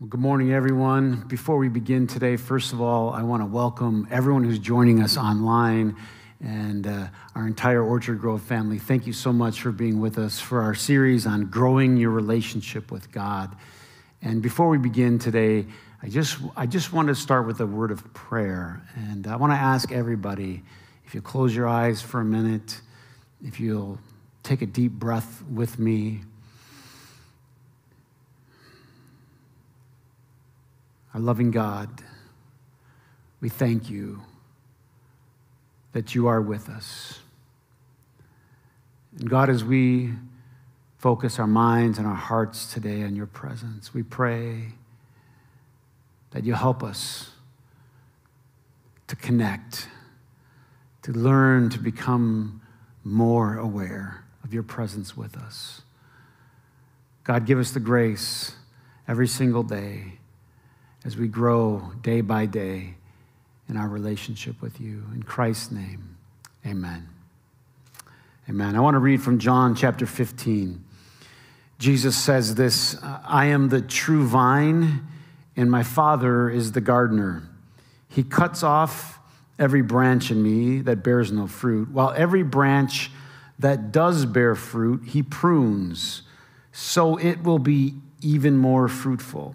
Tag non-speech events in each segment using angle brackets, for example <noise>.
Well, good morning, everyone. Before we begin today, first of all, I want to welcome everyone who's joining us online and uh, our entire Orchard Grove family. Thank you so much for being with us for our series on growing your relationship with God. And before we begin today, I just, I just want to start with a word of prayer. And I want to ask everybody if you close your eyes for a minute, if you'll take a deep breath with me. Our loving God, we thank you that you are with us. And God, as we focus our minds and our hearts today on your presence, we pray that you help us to connect, to learn to become more aware of your presence with us. God, give us the grace every single day as we grow day by day in our relationship with you. In Christ's name, amen. Amen. I want to read from John chapter 15. Jesus says this I am the true vine, and my Father is the gardener. He cuts off every branch in me that bears no fruit, while every branch that does bear fruit, he prunes, so it will be even more fruitful.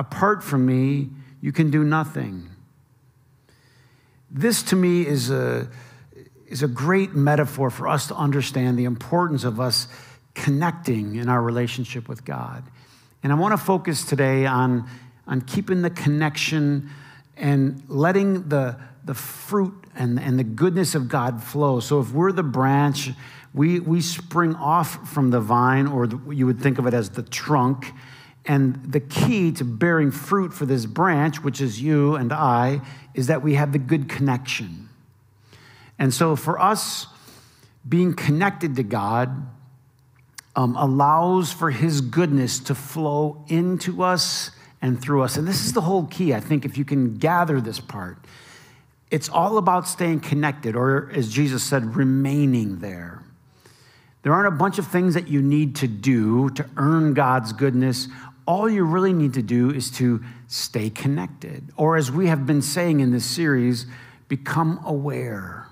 Apart from me, you can do nothing. This to me is a, is a great metaphor for us to understand the importance of us connecting in our relationship with God. And I want to focus today on, on keeping the connection and letting the, the fruit and, and the goodness of God flow. So if we're the branch, we, we spring off from the vine, or the, you would think of it as the trunk, and the key to bearing fruit for this branch, which is you and I, is that we have the good connection. And so for us, being connected to God um, allows for His goodness to flow into us and through us. And this is the whole key, I think, if you can gather this part. It's all about staying connected, or as Jesus said, remaining there. There aren't a bunch of things that you need to do to earn God's goodness all you really need to do is to stay connected. Or, as we have been saying in this series, become aware.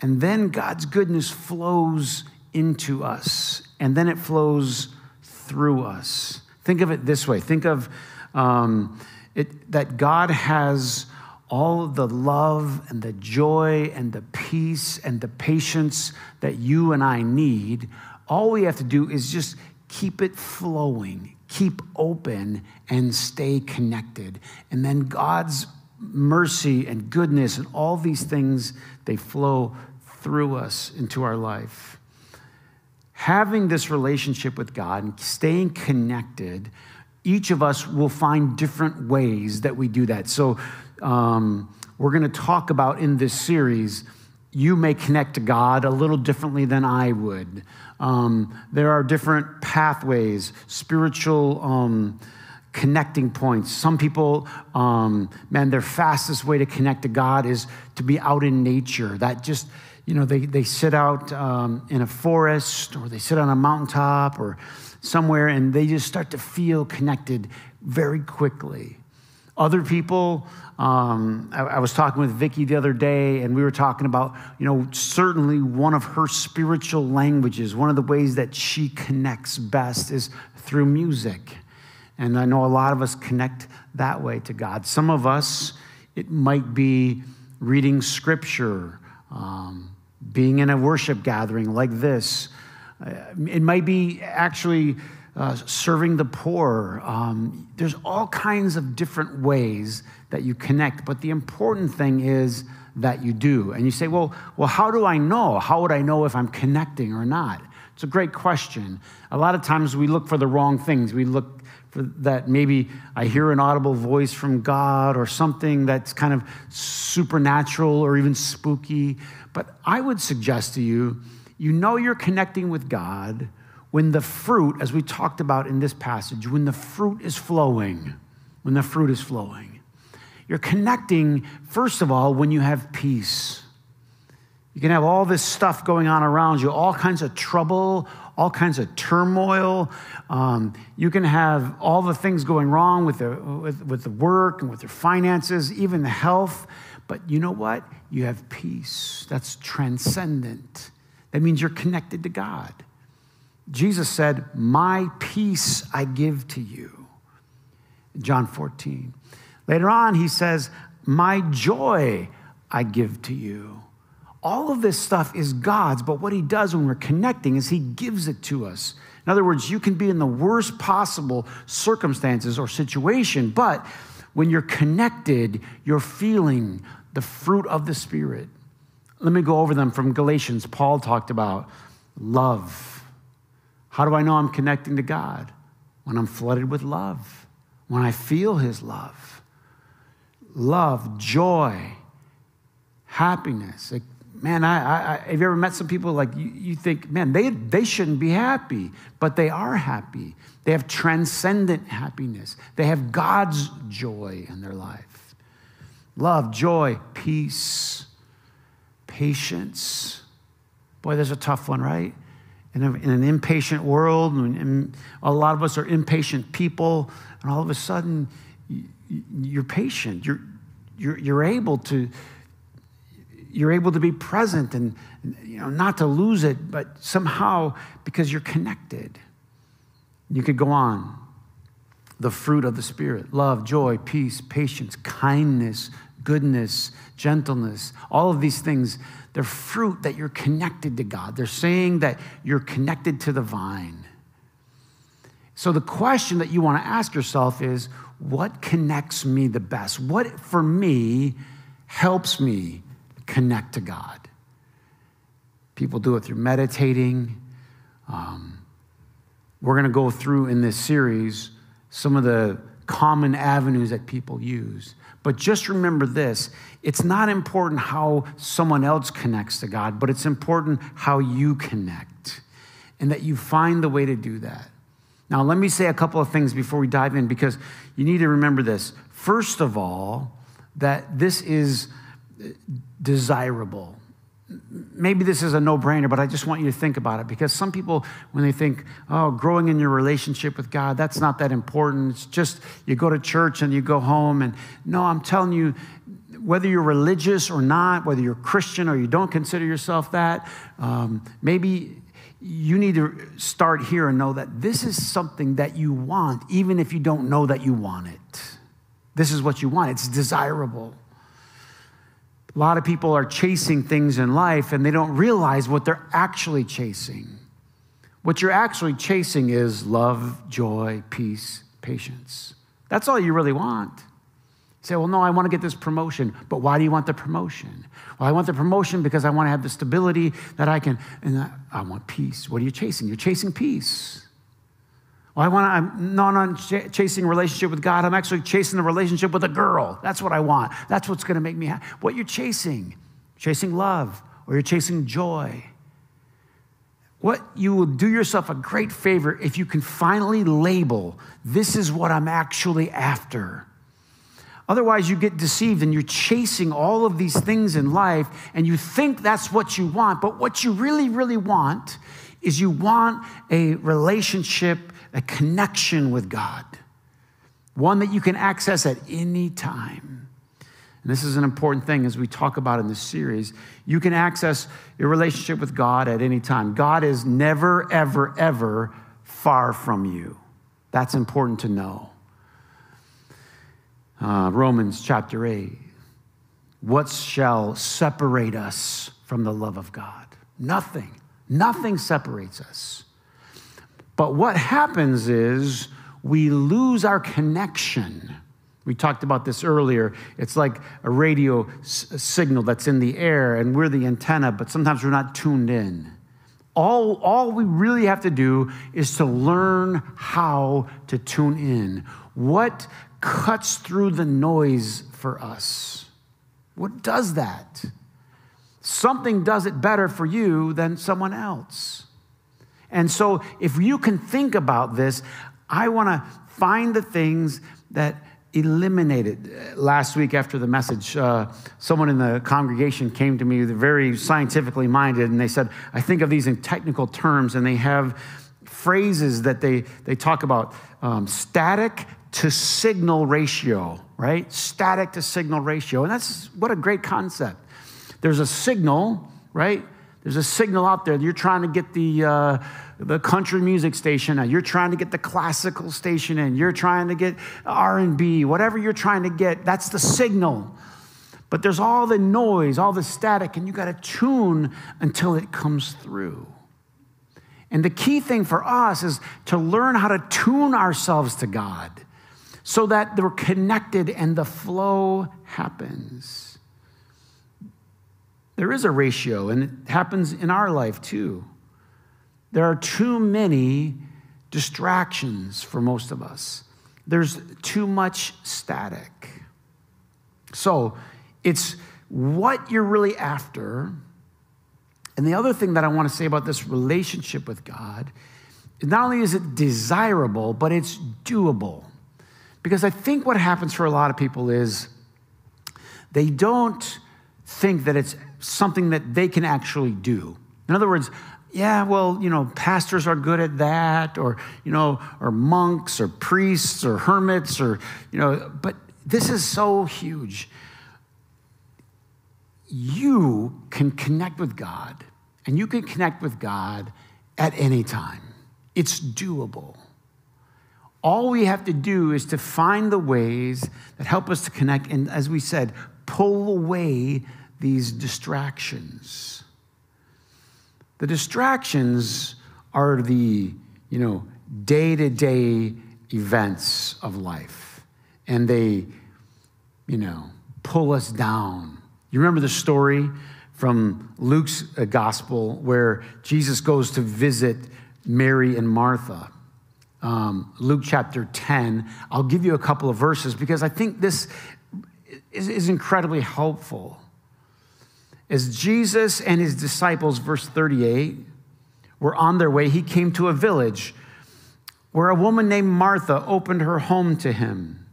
And then God's goodness flows into us, and then it flows through us. Think of it this way think of um, it, that God has all the love and the joy and the peace and the patience that you and I need. All we have to do is just keep it flowing, keep open and stay connected. And then God's mercy and goodness and all these things, they flow through us into our life. Having this relationship with God and staying connected, each of us will find different ways that we do that. So, um, we're going to talk about in this series, you may connect to God a little differently than I would. Um, there are different pathways, spiritual um, connecting points. Some people, um, man, their fastest way to connect to God is to be out in nature. That just, you know, they, they sit out um, in a forest or they sit on a mountaintop or somewhere and they just start to feel connected very quickly. Other people, um, I, I, was talking with Vicki the other day, and we were talking about, you know, certainly one of her spiritual languages, one of the ways that she connects best is through music. And I know a lot of us connect that way to God. Some of us, it might be reading scripture, um, being in a worship gathering like this. Uh, it might be actually uh, serving the poor. Um, there's all kinds of different ways that you connect, but the important thing is that you do. And you say, well, well, how do I know? How would I know if I'm connecting or not? It's a great question. A lot of times we look for the wrong things. We look for for that maybe I hear an audible voice from God or something that's kind of supernatural or even spooky. But I would suggest to you, you know you're connecting with God when the fruit, as we talked about in this passage, when the fruit is flowing, when the fruit is flowing. You're connecting, first of all, when you have peace. You can have all this stuff going on around you, all kinds of trouble, all kinds of turmoil. Um, you can have all the things going wrong with the, with, with the work and with your finances, even the health. But you know what? You have peace. That's transcendent. That means you're connected to God. Jesus said, My peace I give to you. John 14. Later on, he says, My joy I give to you. All of this stuff is God's, but what he does when we're connecting is he gives it to us. In other words, you can be in the worst possible circumstances or situation, but when you're connected, you're feeling the fruit of the Spirit. Let me go over them from Galatians. Paul talked about love. How do I know I'm connecting to God? When I'm flooded with love, when I feel His love. Love, joy, happiness. Like, man, I, I, have you ever met some people like you, you think, man, they, they shouldn't be happy, but they are happy. They have transcendent happiness, they have God's joy in their life. Love, joy, peace, patience. Boy, there's a tough one, right? In, a, in an impatient world, and, a lot of us are impatient people, and all of a sudden, you're patient. You're, you're, you're able to you're able to be present and you know not to lose it but somehow because you're connected you could go on the fruit of the spirit love joy peace patience kindness goodness gentleness all of these things they're fruit that you're connected to god they're saying that you're connected to the vine so the question that you want to ask yourself is what connects me the best what for me helps me connect to God. People do it through meditating. Um, we're going to go through in this series some of the common avenues that people use. But just remember this it's not important how someone else connects to God, but it's important how you connect and that you find the way to do that. Now, let me say a couple of things before we dive in because you need to remember this. First of all, that this is desirable. Maybe this is a no brainer, but I just want you to think about it because some people, when they think, oh, growing in your relationship with God, that's not that important. It's just you go to church and you go home. And no, I'm telling you, whether you're religious or not, whether you're Christian or you don't consider yourself that, um, maybe you need to start here and know that this is something that you want, even if you don't know that you want it. This is what you want, it's desirable. A lot of people are chasing things in life and they don't realize what they're actually chasing. What you're actually chasing is love, joy, peace, patience. That's all you really want. You say, well, no, I want to get this promotion. But why do you want the promotion? Well, I want the promotion because I want to have the stability that I can, and I want peace. What are you chasing? You're chasing peace. Well, I want to, I'm not on ch- chasing relationship with God. I'm actually chasing a relationship with a girl. That's what I want. That's what's going to make me happy. What you're chasing, chasing love, or you're chasing joy. What you will do yourself a great favor if you can finally label this is what I'm actually after. Otherwise, you get deceived and you're chasing all of these things in life and you think that's what you want. But what you really, really want is you want a relationship a connection with God, one that you can access at any time. And this is an important thing as we talk about in this series. You can access your relationship with God at any time. God is never, ever, ever far from you. That's important to know. Uh, Romans chapter 8. What shall separate us from the love of God? Nothing. Nothing separates us. But what happens is we lose our connection. We talked about this earlier. It's like a radio s- signal that's in the air, and we're the antenna, but sometimes we're not tuned in. All, all we really have to do is to learn how to tune in. What cuts through the noise for us? What does that? Something does it better for you than someone else. And so, if you can think about this, I want to find the things that eliminated. Last week after the message, uh, someone in the congregation came to me, very scientifically minded, and they said, I think of these in technical terms, and they have phrases that they, they talk about um, static to signal ratio, right? Static to signal ratio. And that's what a great concept. There's a signal, right? There's a signal out there. You're trying to get the, uh, the country music station and you're trying to get the classical station in. You're trying to get R&B, whatever you're trying to get. That's the signal. But there's all the noise, all the static, and you got to tune until it comes through. And the key thing for us is to learn how to tune ourselves to God so that we're connected and the flow happens. There is a ratio, and it happens in our life too. There are too many distractions for most of us, there's too much static. So it's what you're really after. And the other thing that I want to say about this relationship with God, not only is it desirable, but it's doable. Because I think what happens for a lot of people is they don't think that it's something that they can actually do. In other words, yeah, well, you know, pastors are good at that, or, you know, or monks or priests or hermits, or, you know, but this is so huge. You can connect with God, and you can connect with God at any time. It's doable. All we have to do is to find the ways that help us to connect, and as we said, pull away these distractions. The distractions are the, you know, day-to-day events of life. And they, you know, pull us down. You remember the story from Luke's uh, gospel where Jesus goes to visit Mary and Martha um, Luke chapter 10. I'll give you a couple of verses because I think this is, is incredibly helpful. As Jesus and his disciples, verse 38, were on their way, he came to a village where a woman named Martha opened her home to him.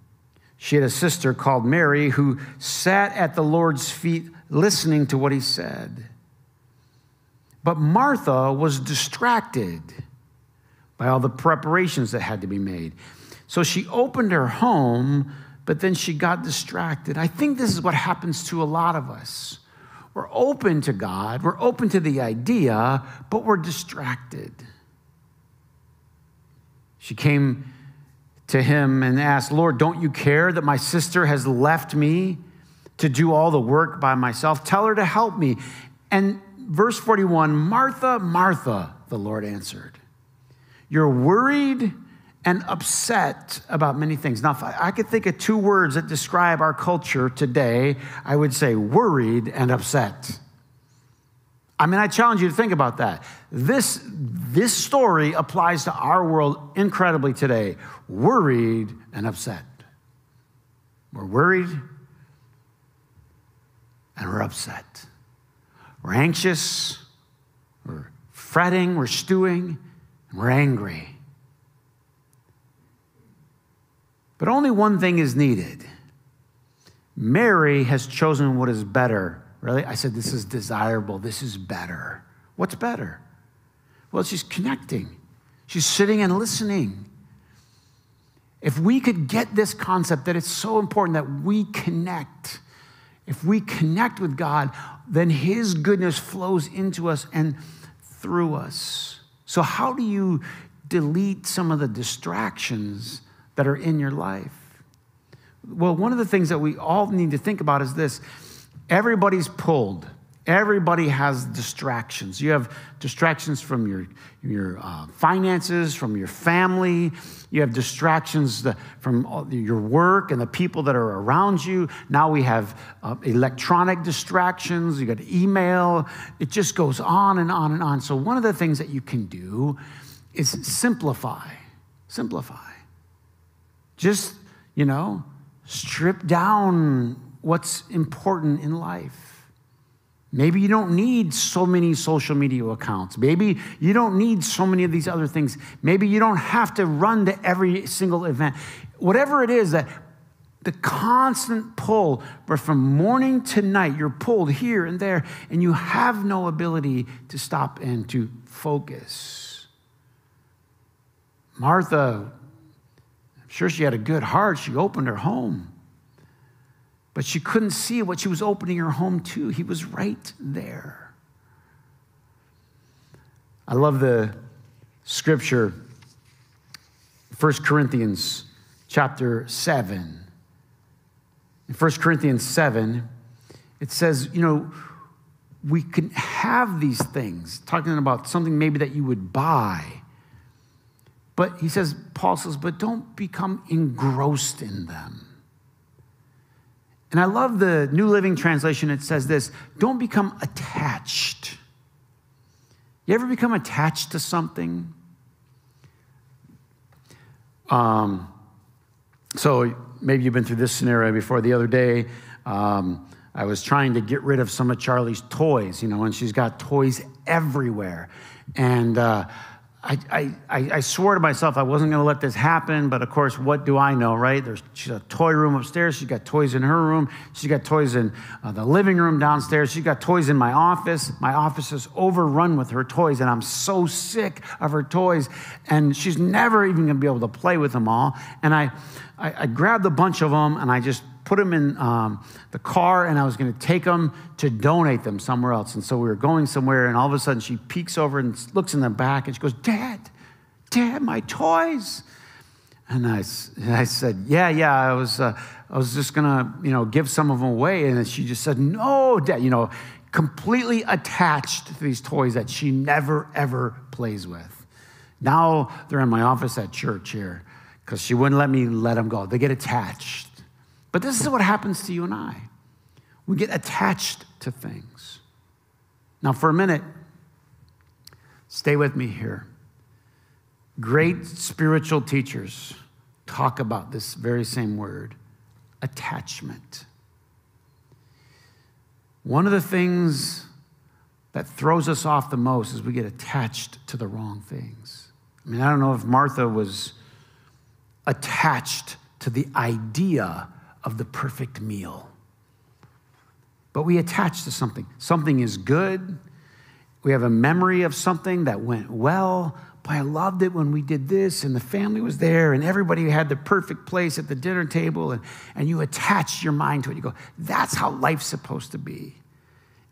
She had a sister called Mary who sat at the Lord's feet listening to what he said. But Martha was distracted by all the preparations that had to be made. So she opened her home, but then she got distracted. I think this is what happens to a lot of us. We're open to God, we're open to the idea, but we're distracted. She came to him and asked, Lord, don't you care that my sister has left me to do all the work by myself? Tell her to help me. And verse 41 Martha, Martha, the Lord answered. You're worried and upset about many things. Now, if I could think of two words that describe our culture today, I would say worried and upset. I mean, I challenge you to think about that. This, this story applies to our world incredibly today worried and upset. We're worried and we're upset. We're anxious, we're fretting, we're stewing, we're angry. But only one thing is needed. Mary has chosen what is better. Really? I said, this is desirable. This is better. What's better? Well, she's connecting, she's sitting and listening. If we could get this concept that it's so important that we connect, if we connect with God, then His goodness flows into us and through us. So, how do you delete some of the distractions that are in your life? Well, one of the things that we all need to think about is this everybody's pulled. Everybody has distractions. You have distractions from your, your uh, finances, from your family. You have distractions from your work and the people that are around you. Now we have uh, electronic distractions. You got email. It just goes on and on and on. So, one of the things that you can do is simplify. Simplify. Just, you know, strip down what's important in life. Maybe you don't need so many social media accounts. Maybe you don't need so many of these other things. Maybe you don't have to run to every single event. Whatever it is that the constant pull, but from morning to night, you're pulled here and there, and you have no ability to stop and to focus. Martha, sure she had a good heart. She opened her home but she couldn't see what she was opening her home to. He was right there. I love the scripture, 1 Corinthians chapter 7. In 1 Corinthians 7, it says, you know, we can have these things, talking about something maybe that you would buy. But he says, Paul says, but don't become engrossed in them. And I love the New Living Translation. It says this don't become attached. You ever become attached to something? Um, so maybe you've been through this scenario before. The other day, um, I was trying to get rid of some of Charlie's toys, you know, and she's got toys everywhere. And uh, I, I, I swore to myself I wasn't going to let this happen, but of course, what do I know, right? There's she's a toy room upstairs. She's got toys in her room. She's got toys in uh, the living room downstairs. She's got toys in my office. My office is overrun with her toys, and I'm so sick of her toys. And she's never even going to be able to play with them all. And I, I, I grabbed a bunch of them, and I just put them in um, the car and I was going to take them to donate them somewhere else. And so we were going somewhere, and all of a sudden she peeks over and looks in the back and she goes, Dad, Dad, my toys. And I, I said, Yeah, yeah, I was, uh, I was just going to, you know, give some of them away. And she just said, No, Dad, you know, completely attached to these toys that she never, ever plays with. Now they're in my office at church here because she wouldn't let me let them go. They get attached. But this is what happens to you and I. We get attached to things. Now, for a minute, stay with me here. Great spiritual teachers talk about this very same word attachment. One of the things that throws us off the most is we get attached to the wrong things. I mean, I don't know if Martha was attached to the idea of the perfect meal. But we attach to something. Something is good. We have a memory of something that went well. But I loved it when we did this, and the family was there, and everybody had the perfect place at the dinner table, and, and you attach your mind to it. You go, that's how life's supposed to be.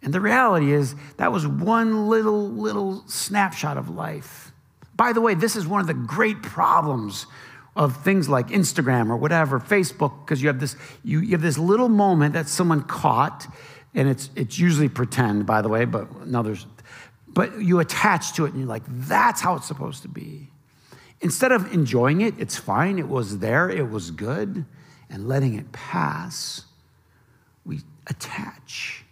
And the reality is, that was one little, little snapshot of life. By the way, this is one of the great problems of things like Instagram or whatever, Facebook, because you have this you, you have this little moment that someone caught, and it's it's usually pretend, by the way, but now there's but you attach to it and you're like, that's how it's supposed to be. Instead of enjoying it, it's fine, it was there, it was good, and letting it pass, we attach.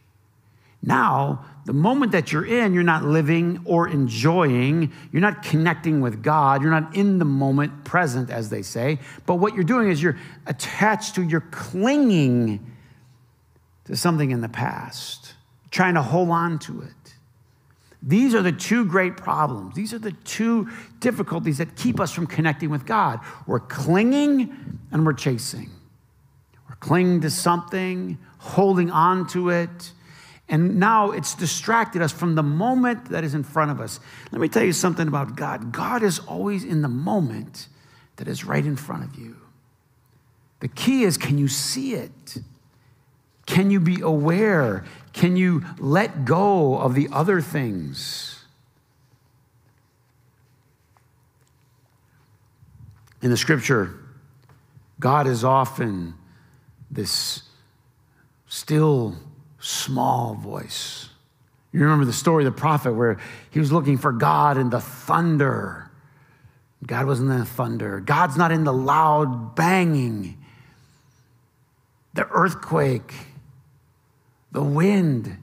Now, the moment that you're in, you're not living or enjoying, you're not connecting with God, you're not in the moment present, as they say. But what you're doing is you're attached to, you're clinging to something in the past, trying to hold on to it. These are the two great problems. These are the two difficulties that keep us from connecting with God. We're clinging and we're chasing. We're clinging to something, holding on to it and now it's distracted us from the moment that is in front of us. Let me tell you something about God God is always in the moment that is right in front of you. The key is can you see it? Can you be aware? Can you let go of the other things? In the scripture, God is often this still small voice You remember the story of the prophet where he was looking for God in the thunder. God wasn't in the thunder. God's not in the loud banging, the earthquake, the wind.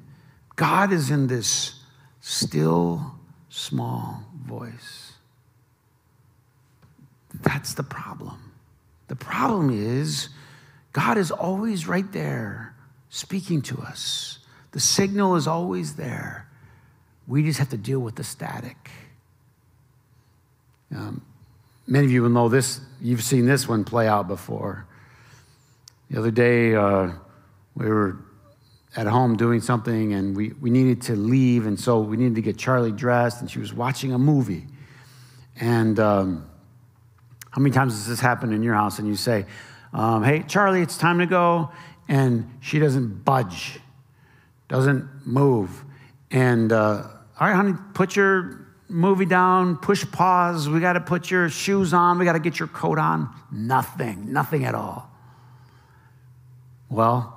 God is in this still, small voice. That's the problem. The problem is God is always right there speaking to us. The signal is always there. We just have to deal with the static. Um, many of you will know this, you've seen this one play out before. The other day, uh, we were at home doing something and we, we needed to leave, and so we needed to get Charlie dressed, and she was watching a movie. And um, how many times does this happen in your house? And you say, um, Hey, Charlie, it's time to go. And she doesn't budge, doesn't move. And, uh, all right, honey, put your movie down, push pause. We got to put your shoes on. We got to get your coat on. Nothing, nothing at all. Well,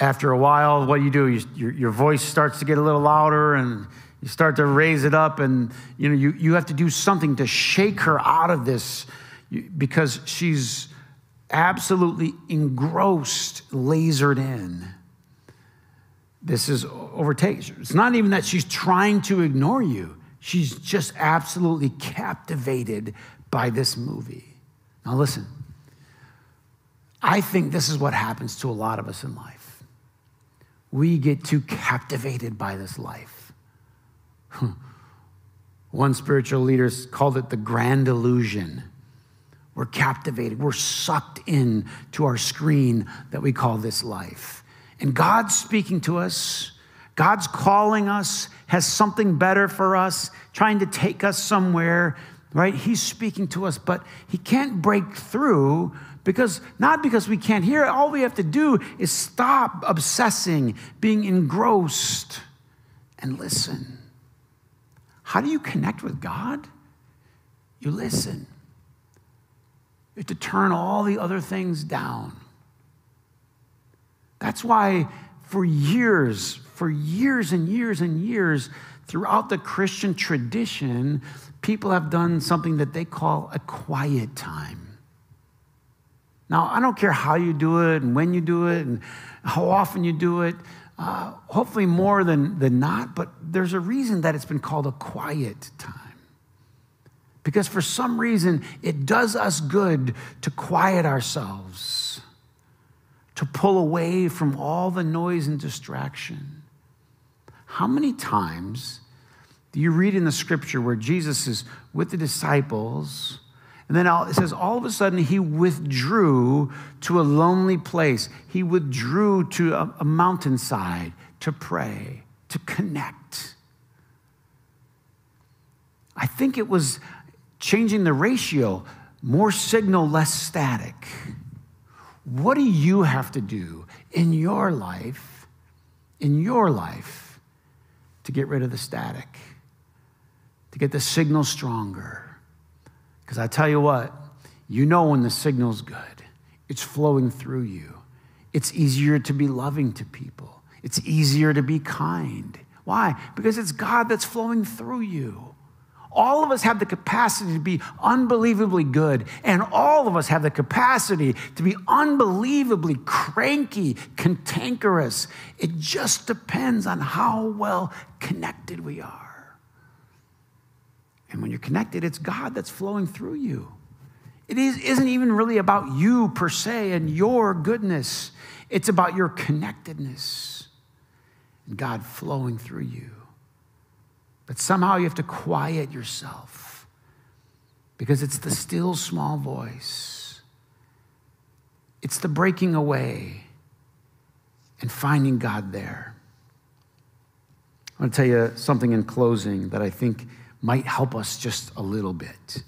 after a while, what do you do? You, your, your voice starts to get a little louder and you start to raise it up, and you know you, you have to do something to shake her out of this because she's absolutely engrossed, lasered in. This is overtaken. It's not even that she's trying to ignore you. She's just absolutely captivated by this movie. Now, listen, I think this is what happens to a lot of us in life. We get too captivated by this life. <laughs> One spiritual leader called it the grand illusion. We're captivated, we're sucked in to our screen that we call this life. And God's speaking to us, God's calling us, has something better for us, trying to take us somewhere, right? He's speaking to us, but He can't break through because not because we can't hear it. All we have to do is stop obsessing, being engrossed, and listen. How do you connect with God? You listen. You have to turn all the other things down. That's why, for years, for years and years and years throughout the Christian tradition, people have done something that they call a quiet time. Now, I don't care how you do it and when you do it and how often you do it, uh, hopefully more than, than not, but there's a reason that it's been called a quiet time. Because for some reason, it does us good to quiet ourselves, to pull away from all the noise and distraction. How many times do you read in the scripture where Jesus is with the disciples? And then it says, all of a sudden, he withdrew to a lonely place. He withdrew to a, a mountainside to pray, to connect. I think it was changing the ratio more signal, less static. What do you have to do in your life, in your life, to get rid of the static, to get the signal stronger. Because I tell you what, you know when the signal's good, it's flowing through you. It's easier to be loving to people, it's easier to be kind. Why? Because it's God that's flowing through you. All of us have the capacity to be unbelievably good, and all of us have the capacity to be unbelievably cranky, cantankerous. It just depends on how well connected we are. And when you're connected, it's God that's flowing through you. It is, isn't even really about you per se and your goodness, it's about your connectedness and God flowing through you. But somehow you have to quiet yourself because it's the still small voice. It's the breaking away and finding God there. I want to tell you something in closing that I think might help us just a little bit.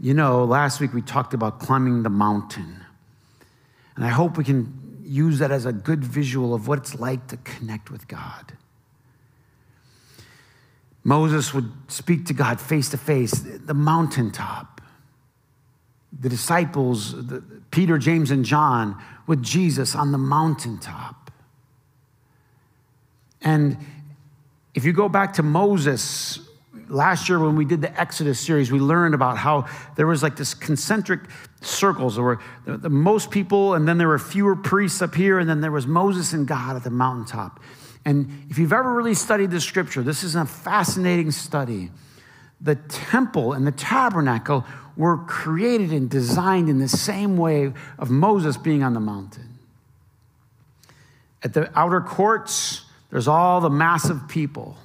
You know, last week we talked about climbing the mountain. And I hope we can use that as a good visual of what it's like to connect with God. Moses would speak to God face to face, the mountaintop. The disciples, the, Peter, James, and John, with Jesus on the mountaintop. And if you go back to Moses, last year when we did the Exodus series, we learned about how there was like this concentric circles. There were the, the most people, and then there were fewer priests up here, and then there was Moses and God at the mountaintop. And if you've ever really studied the scripture, this is a fascinating study. The temple and the tabernacle were created and designed in the same way of Moses being on the mountain. At the outer courts, there's all the massive people.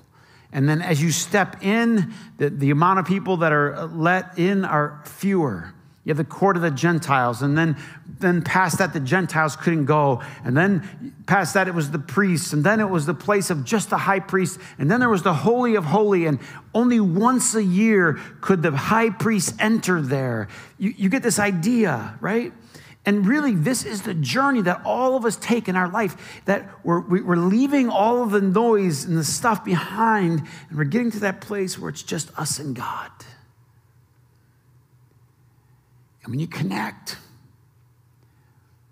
And then as you step in, the, the amount of people that are let in are fewer. You have the court of the Gentiles, and then, then past that, the Gentiles couldn't go. And then past that, it was the priests, and then it was the place of just the high priest. And then there was the Holy of Holy, and only once a year could the high priest enter there. You, you get this idea, right? And really, this is the journey that all of us take in our life that we're, we're leaving all of the noise and the stuff behind, and we're getting to that place where it's just us and God. And when you connect,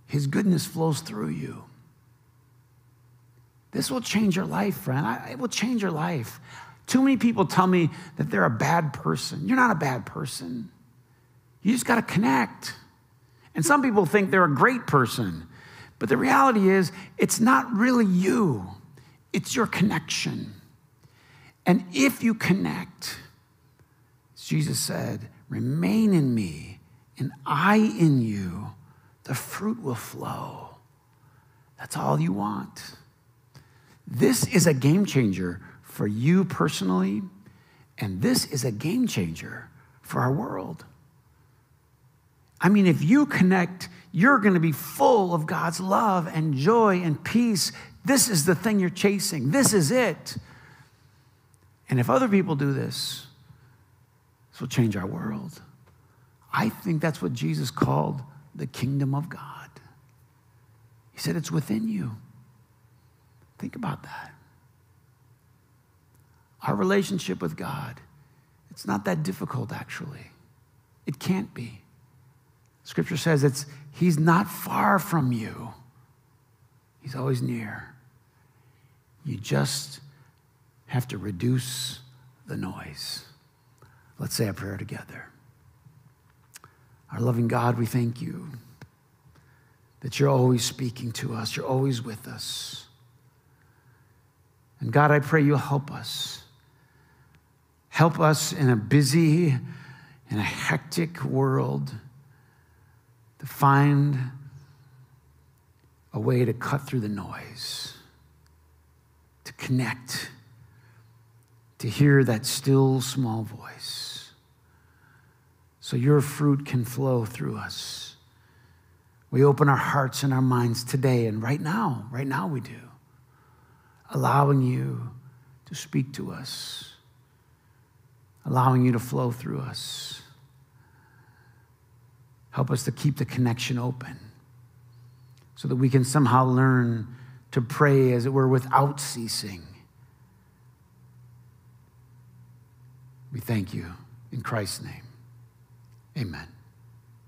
His goodness flows through you. This will change your life, friend. it will change your life. Too many people tell me that they're a bad person. You're not a bad person. You just got to connect. And some people think they're a great person. But the reality is, it's not really you, it's your connection. And if you connect, Jesus said, remain in me and I in you, the fruit will flow. That's all you want. This is a game changer for you personally, and this is a game changer for our world. I mean, if you connect, you're going to be full of God's love and joy and peace. This is the thing you're chasing. This is it. And if other people do this, this will change our world. I think that's what Jesus called the kingdom of God. He said it's within you. Think about that. Our relationship with God, it's not that difficult, actually. It can't be. Scripture says it's He's not far from you, He's always near. You just have to reduce the noise. Let's say a prayer together. Our loving God, we thank you that you're always speaking to us, you're always with us. And God, I pray you'll help us. Help us in a busy in a hectic world to find a way to cut through the noise, to connect, to hear that still small voice, so your fruit can flow through us. We open our hearts and our minds today and right now, right now we do, allowing you to speak to us, allowing you to flow through us. Help us to keep the connection open so that we can somehow learn to pray, as it were, without ceasing. We thank you in Christ's name. Amen.